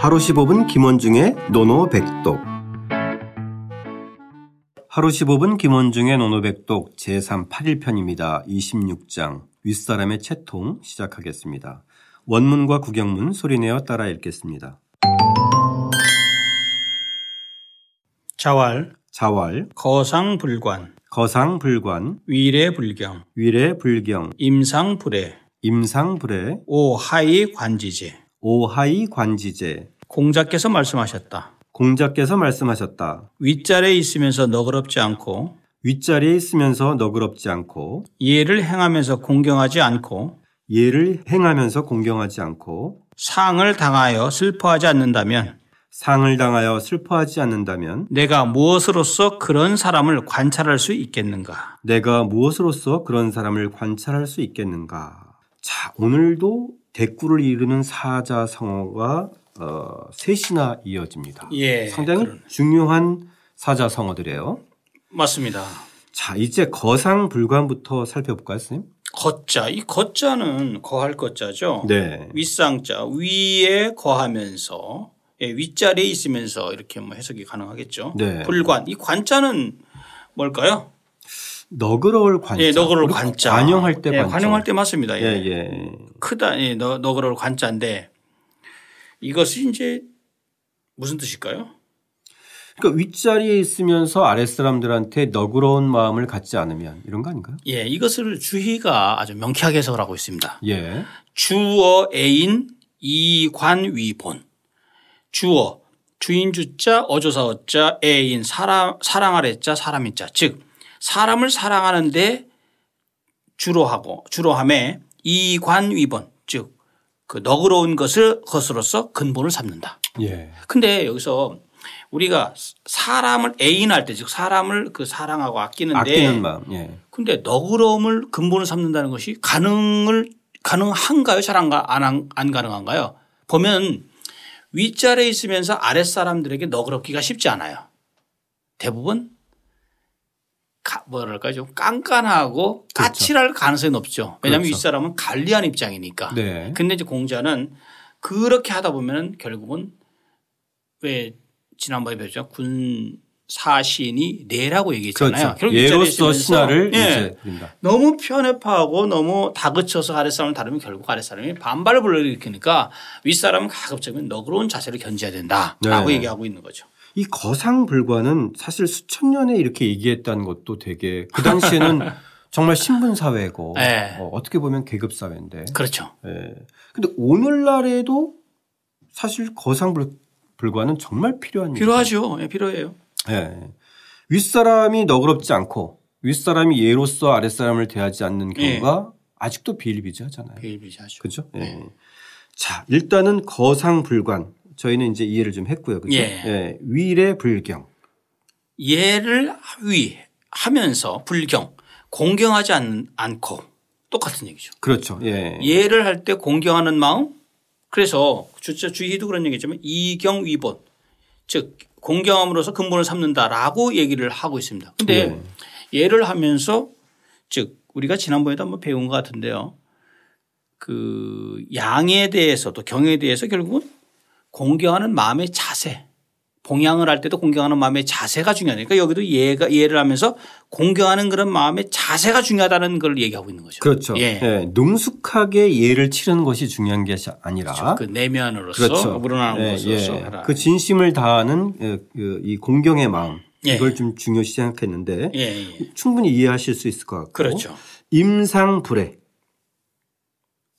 하루 15분 김원중의 노노백독 하루 15분 김원중의 노노백독 제3 8일편입니다. 26장 윗사람의 채통 시작하겠습니다. 원문과 구경문 소리내어 따라 읽겠습니다. 자왈, 자왈, 거상불관, 거상불관, 위례불경, 위례불경, 임상불례, 임상불례, 오하이 관지제. 오하이 관지제 공자께서 말씀하셨다. 공자께서 말씀하셨다. 윗자리에 있으면서 너그럽지 않고 윗자리에 있으면서 너그럽지 않고 예를 행하면서 공경하지 않고 예를 행하면서 공경하지 않고 상을 당하여 슬퍼하지 않는다면 상을 당하여 슬퍼하지 않는다면 내가 무엇으로서 그런 사람을 관찰할 수 있겠는가? 내가 무엇으로서 그런 사람을 관찰할 수 있겠는가? 자, 오늘도 대꾸를 이루는 사자성어가 어, 셋이나 이어집니다. 예, 상당히 그러네. 중요한 사자성어들이에요. 맞습니다. 자, 이제 거상 불관부터 살펴볼까요, 선생님? 거자, 이 거자는 거할 거자죠. 네. 윗상자 위에 거하면서 예, 윗자리에 있으면서 이렇게 뭐 해석이 가능하겠죠. 네. 불관 이 관자는 뭘까요? 너그러울 관자. 예, 너그러울 관자. 관용할 때 예, 관자. 관용할 때 맞습니다. 예, 예. 예. 크다. 예, 너, 너그러울 관자인데 이것이 이제 무슨 뜻일까요? 그러니까 윗자리에 있으면서 아랫사람들한테 너그러운 마음을 갖지 않으면 이런 거 아닌가요? 예, 이것을 주희가 아주 명쾌하게 해석을 하고 있습니다. 예. 주어 애인 이관위본 주어 주인 주자 어조사 어자 애인 사람 사랑할 애자 사람인 자 즉 사람을 사랑하는데 주로 하고 주로 함에 이관위본 즉 그 너그러운 것을 것으로서 근본을 삼는다. 예. 근데 여기서 우리가 사람을 애인할 때 즉 사람을 그 사랑하고 아끼는데 아끼는 마음. 예. 근데 너그러움을 근본을 삼는다는 것이 가능을 가능한가요? 잘안 안, 안 가능한가요? 보면 윗자리에 있으면서 아랫사람들에게 너그럽기가 쉽지 않아요. 대부분 가- 뭐랄까 좀 깐깐하고 까칠할 가능성이 높죠. 왜냐하면 그렇죠. 윗사람은 관리하는 입장이니까. 네. 근데 이제 공자는 그렇게 하다 보면 결국은 왜 지난번에 배웠죠. 군 사신이 내라고 얘기했잖아요. 그렇죠. 예로서 신하를 예. 너무 편협하고 너무 다그쳐서 아랫사람을 다루면 결국 아랫사람이 반발을 불러일으키니까 윗사람은 가급적이면 너그러운 자세를 견지해야 된다라고 네. 얘기하고 있는 거죠. 이 거상불관은 사실 수천 년에 이렇게 얘기했다는 것도 되게 그 당시에는 정말 신분 사회고 네. 어, 떻게 보면 계급 사회인데. 그렇죠. 예. 근데 오늘날에도 사실 거상불관은 정말 필요한. 필요하죠. 예, 필요해요. 예. 윗사람이 너그럽지 않고 윗사람이 예로서 아랫사람을 대하지 않는 경우가 아직도 비일비재하잖아요. 비일비재하죠. 그렇죠? 예. 자, 일단은 거상불관. 저희는 이제 이해를 좀 했고요. 그렇죠? 예. 위례 불경. 예를 위 하면서 불경 공경하지 않, 않고 똑같은 얘기죠. 그렇죠. 예. 예를 할 때 공경하는 마음 그래서 주자 주희도 그런 얘기했지만 이경 위본 즉 공경함으로써 근본을 삼는다라고 얘기를 하고 있습니다. 근데 네. 예를 하면서 즉 우리가 지난번에도 한번 배운 것 같은데요. 그 양에 대해서도 경에 대해서 결국은 공경하는 마음의 자세 봉양을 할 때도 공경하는 마음의 자세가 중요하니까 여기도 예가 예를 하면서 공경하는 그런 마음의 자세가 중요하다는 걸 얘기하고 있는 거죠. 그렇죠. 예. 예. 능숙하게 예를 치르는 것이 중요한 게 아니라 그렇죠. 그 내면으로서 그렇죠. 우러나는 예, 것으로서 예. 그 진심을 다하는 예, 그이 공경의 마음 예. 이걸 좀 중요시 생각했는데 예, 예. 충분히 이해하실 수 있을 것 같고 그렇죠. 임상불애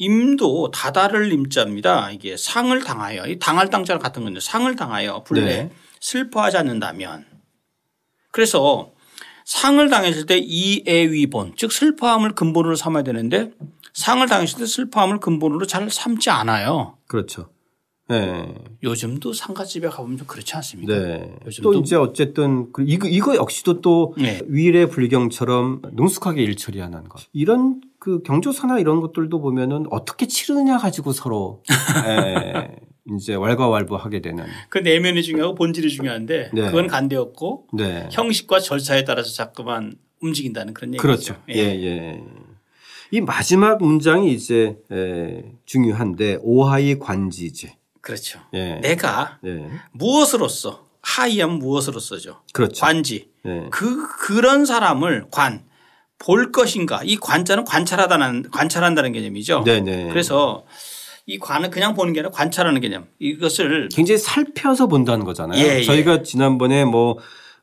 임도 다다를 임자입니다. 이게 상을 당하여 이 당할 당자랑 같은 건데 상을 당하여 불래 네. 슬퍼하지 않는다면 그래서 상을 당했을 때 이애위본 즉 슬퍼함을 근본으로 삼아야 되는데 상을 당했을 때 슬퍼함을 근본으로 잘 삼지 않아요. 그렇죠. 예. 요즘도 상가집에 가보면 좀 그렇지 않습니까? 네. 요즘도 또 이제 어쨌든 그 이거 이거 역시도 또 네. 위례 불경처럼 능숙하게 일 처리하는 것. 이런 그 경조사나 이런 것들도 보면은 어떻게 치르느냐 가지고 서로 예, 이제 왈가왈부하게 되는. 그 내면이 중요하고 본질이 중요한데 네. 그건 간대없고 네. 형식과 절차에 따라서 자꾸만 움직인다는 그런 얘기죠. 그렇죠. 예, 예. 이 마지막 문장이 이제 에, 중요한데 오하이 관지제. 그렇죠. 예. 내가 예. 무엇으로서 하이하면 무엇으로서죠. 그렇죠. 관지. 예. 그 그런 사람을 관 볼 것인가. 이 관자는 관찰하다는 관찰한다는 개념이죠. 네네. 그래서 이 관은 그냥 보는 게 아니라 관찰하는 개념. 이것을 굉장히 살펴서 본다는 거잖아요. 예, 예. 저희가 지난번에 뭐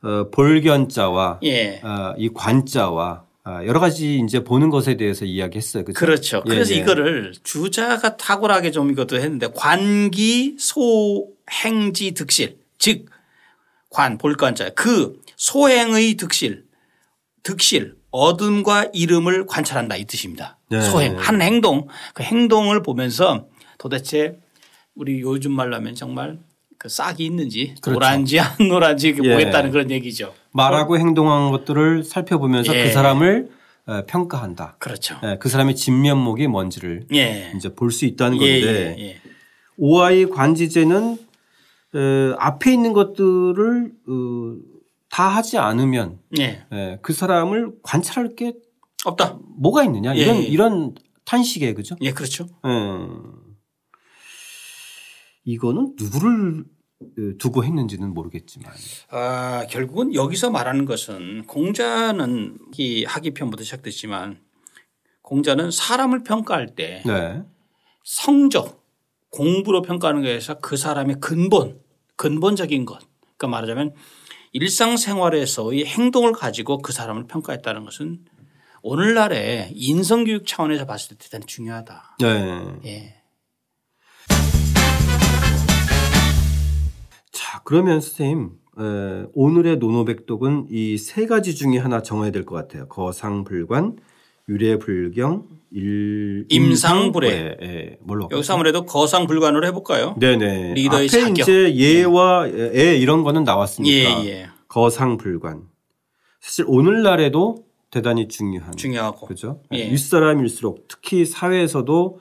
어, 볼견자와 예. 어, 이 관자와 아, 여러 가지 이제 보는 것에 대해서 이야기했어요. 그렇죠? 그렇죠. 예, 그래서 예. 이거를 주자가 탁월하게 좀 이것도 했는데 관기 소행지 득실 즉 관 볼관자 그 소행의 득실 득실 어둠과 이름을 관찰한다 이 뜻입니다. 네. 소행 한 행동 그 행동을 보면서 도대체 우리 요즘 말로 하면 정말 그 싹이 있는지 그렇죠. 노란지 안 노란지 그 예. 보겠다는 그런 얘기죠. 말하고 행동한 것들을 살펴보면서 예. 그 사람을 어, 평가한다. 그렇죠. 예, 그 사람의 진면목이 뭔지를 예. 이제 볼 수 있다는 예, 건데 예, 예. 오아이 관지제는 어, 앞에 있는 것들을 어, 다 하지 않으면 예. 예, 그 사람을 관찰할 게 없다. 뭐가 있느냐 예, 이런 예. 이런 탄식에 그죠? 예, 그렇죠. 예. 이거는 누구를 어, 두고 했는지는 모르겠지만 아, 결국은 여기서 말하는 것은 공자는 이 하기편부터 시작됐지만 공자는 사람을 평가할 때 네. 성적 공부로 평가하는 것에서 그 사람의 근본 근본적인 것 그러니까 말하자면 일상생활에서의 행동을 가지고 그 사람을 평가했다는 것은 오늘날의 인성교육 차원에서 봤을 때 대단히 중요하다. 네. 예. 자 그러면 선생님 에, 오늘의 노노백독은 이 세 가지 중에 하나 정해야 될 것 같아요. 거상불관, 유래불경, 일 임상불애. 예, 뭘로? 여기서 아무래도 거상불관으로 해볼까요? 네네. 리더의 앞에 자격. 이제 예와 애 이런 거는 나왔으니까 예, 예. 거상불관. 사실 오늘날에도 대단히 중요한 중요하고. 그죠? 예. 윗사람일수록 특히 사회에서도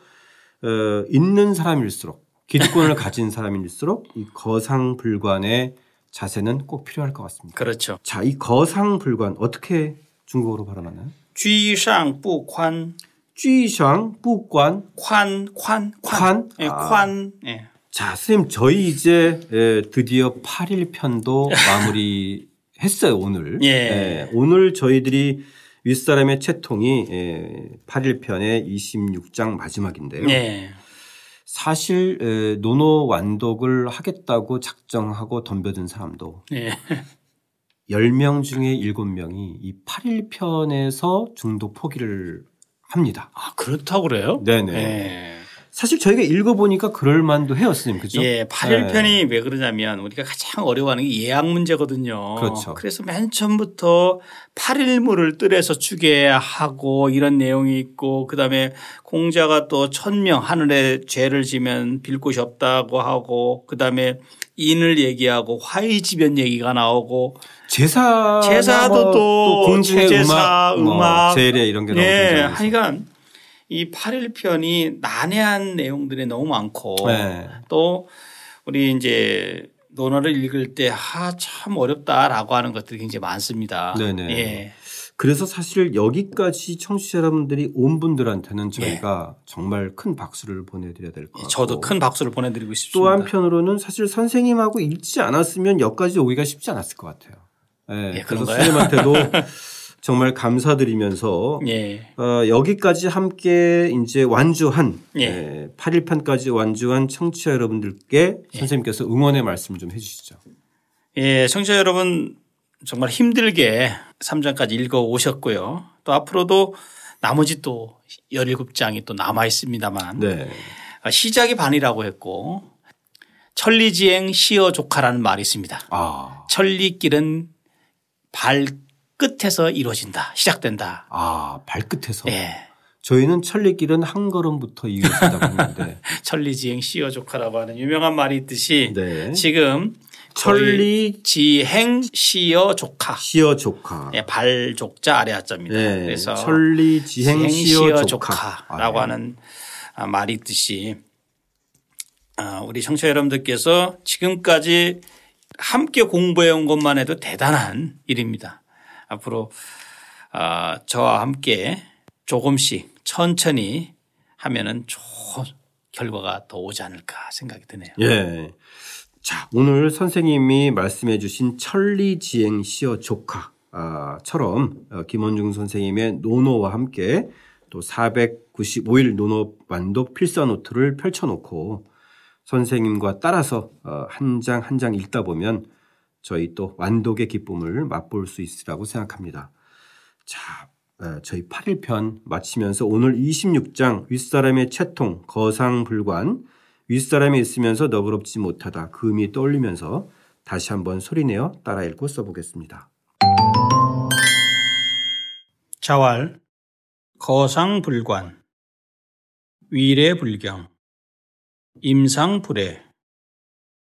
어, 있는 사람일수록 기득권을 가진 사람일수록 이 거상불관의 자세는 꼭 필요할 것 같습니다. 그렇죠. 자, 이 거상불관 어떻게 중국어로 발음하나요? 쥐상 뿌관 쥐상 부관 관, 관, 관. 관? 예, 아. 관. 예. 자, 선생님 저희 이제 에, 드디어 8일 편도 마무리 했어요, 오늘. 예. 오늘 저희들이 윗사람의 채통이 에, 8일 편의 26장 마지막인데요. 예. 사실 에, 노노 완독을 하겠다고 작정하고 덤벼든 사람도 예. 10명 중에 7명이 이 8일 편에서 중도 포기를 합니다. 아, 그렇다고 그래요? 네네. 예. 사실 저희가 읽어보니까 그럴 만도 해요, 스님. 그죠? 예, 8일 네. 편이 왜 그러냐면 우리가 가장 어려워하는 게 예약 문제거든요. 그렇죠. 그래서 맨 처음부터 8일물을 뜰에서 추게해야 하고 이런 내용이 있고 그 다음에 공자가 또 천명 하늘에 죄를 지면 빌 곳이 없다고 하고 그 다음에 인을 얘기하고 화이지변 얘기가 나오고 제사 제사도 또 공중의 제사, 음악, 뭐 음악. 제례 이런 게 너무 예, 굉장해서. 하여간 이 8일 편이 난해한 내용들이 너무 많고 네. 또 우리 이제 논어를 읽을 때 아 참 어렵다라고 하는 것들이 굉장히 많습니다. 네네. 예. 그래서 사실 여기까지 청취자 여러분들이 온 분들한테는 저희가 정말 큰 박수를 보내드려야 될 것 같고 예. 저도 큰 박수를 보내드리고 또 싶습니다. 한편으로는 사실 선생님하고 읽지 않았으면 여기까지 오기가 쉽지 않았을 것 같아요. 예, 예, 그래서? 선생님한테도 정말 감사드리면서 예. 어, 여기까지 함께 이제 완주한 예. 예, 8일판까지 완주한 청취자 여러분들께 선생님께서 응원의 말씀 좀 해 주시죠. 예, 청취자 여러분 정말 힘들게 3장까지 읽어 오셨고요. 또 앞으로도 나머지 또 17장이 또 남아 있습니다만 네. 아, 시작이 반이라고 했고 천리지행 시어 조카라는 말이 있습니다. 아, 천리길은 발 끝에서 이루어진다. 시작된다. 아 발끝에서 예. 저희는 천리길은 한 걸음부터 이어진다고 했는데 천리지행 시어 조카라고 하는 유명한 말이 있듯이 네. 지금 천리 지행 시어 조카. 시어 조카. 예, 발족자 아래 하자입니다. 네. 그래서 천리 지행 시어 조카. 조카라고 아, 네. 하는 아, 말이 있듯이 아, 우리 청취자 여러분들께서 지금까지 함께 공부해 온 것만 해도 대단한 일입니다. 앞으로 아, 저와 함께 조금씩 천천히 하면은 좋은 결과가 더 오지 않을까 생각이 드네요. 예. 자, 오늘 선생님이 말씀해 주신 천리지행 시어 조카처럼 어, 김원중 선생님의 노노와 함께 또 495일 노노 완독 필사 노트를 펼쳐놓고 선생님과 따라서 한 장 한장 읽다 보면 저희 또 완독의 기쁨을 맛볼 수 있으라고 생각합니다. 자, 어, 저희 8일편 마치면서 오늘 26장 윗사람의 채통, 거상불관, 윗사람이 있으면서 너그럽지 못하다 금이 떠올리면서 다시 한번 소리내어 따라 읽고 써보겠습니다. 자왈, 거상불관, 위례불경, 임상불회,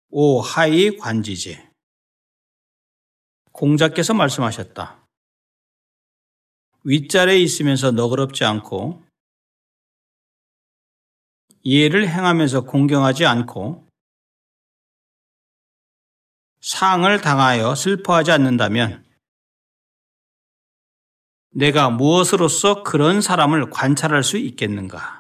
오하이 관지제. 공자께서 말씀하셨다. 윗자리에 있으면서 너그럽지 않고 예를 행하면서 공경하지 않고 상을 당하여 슬퍼하지 않는다면 내가 무엇으로서 그런 사람을 관찰할 수 있겠는가?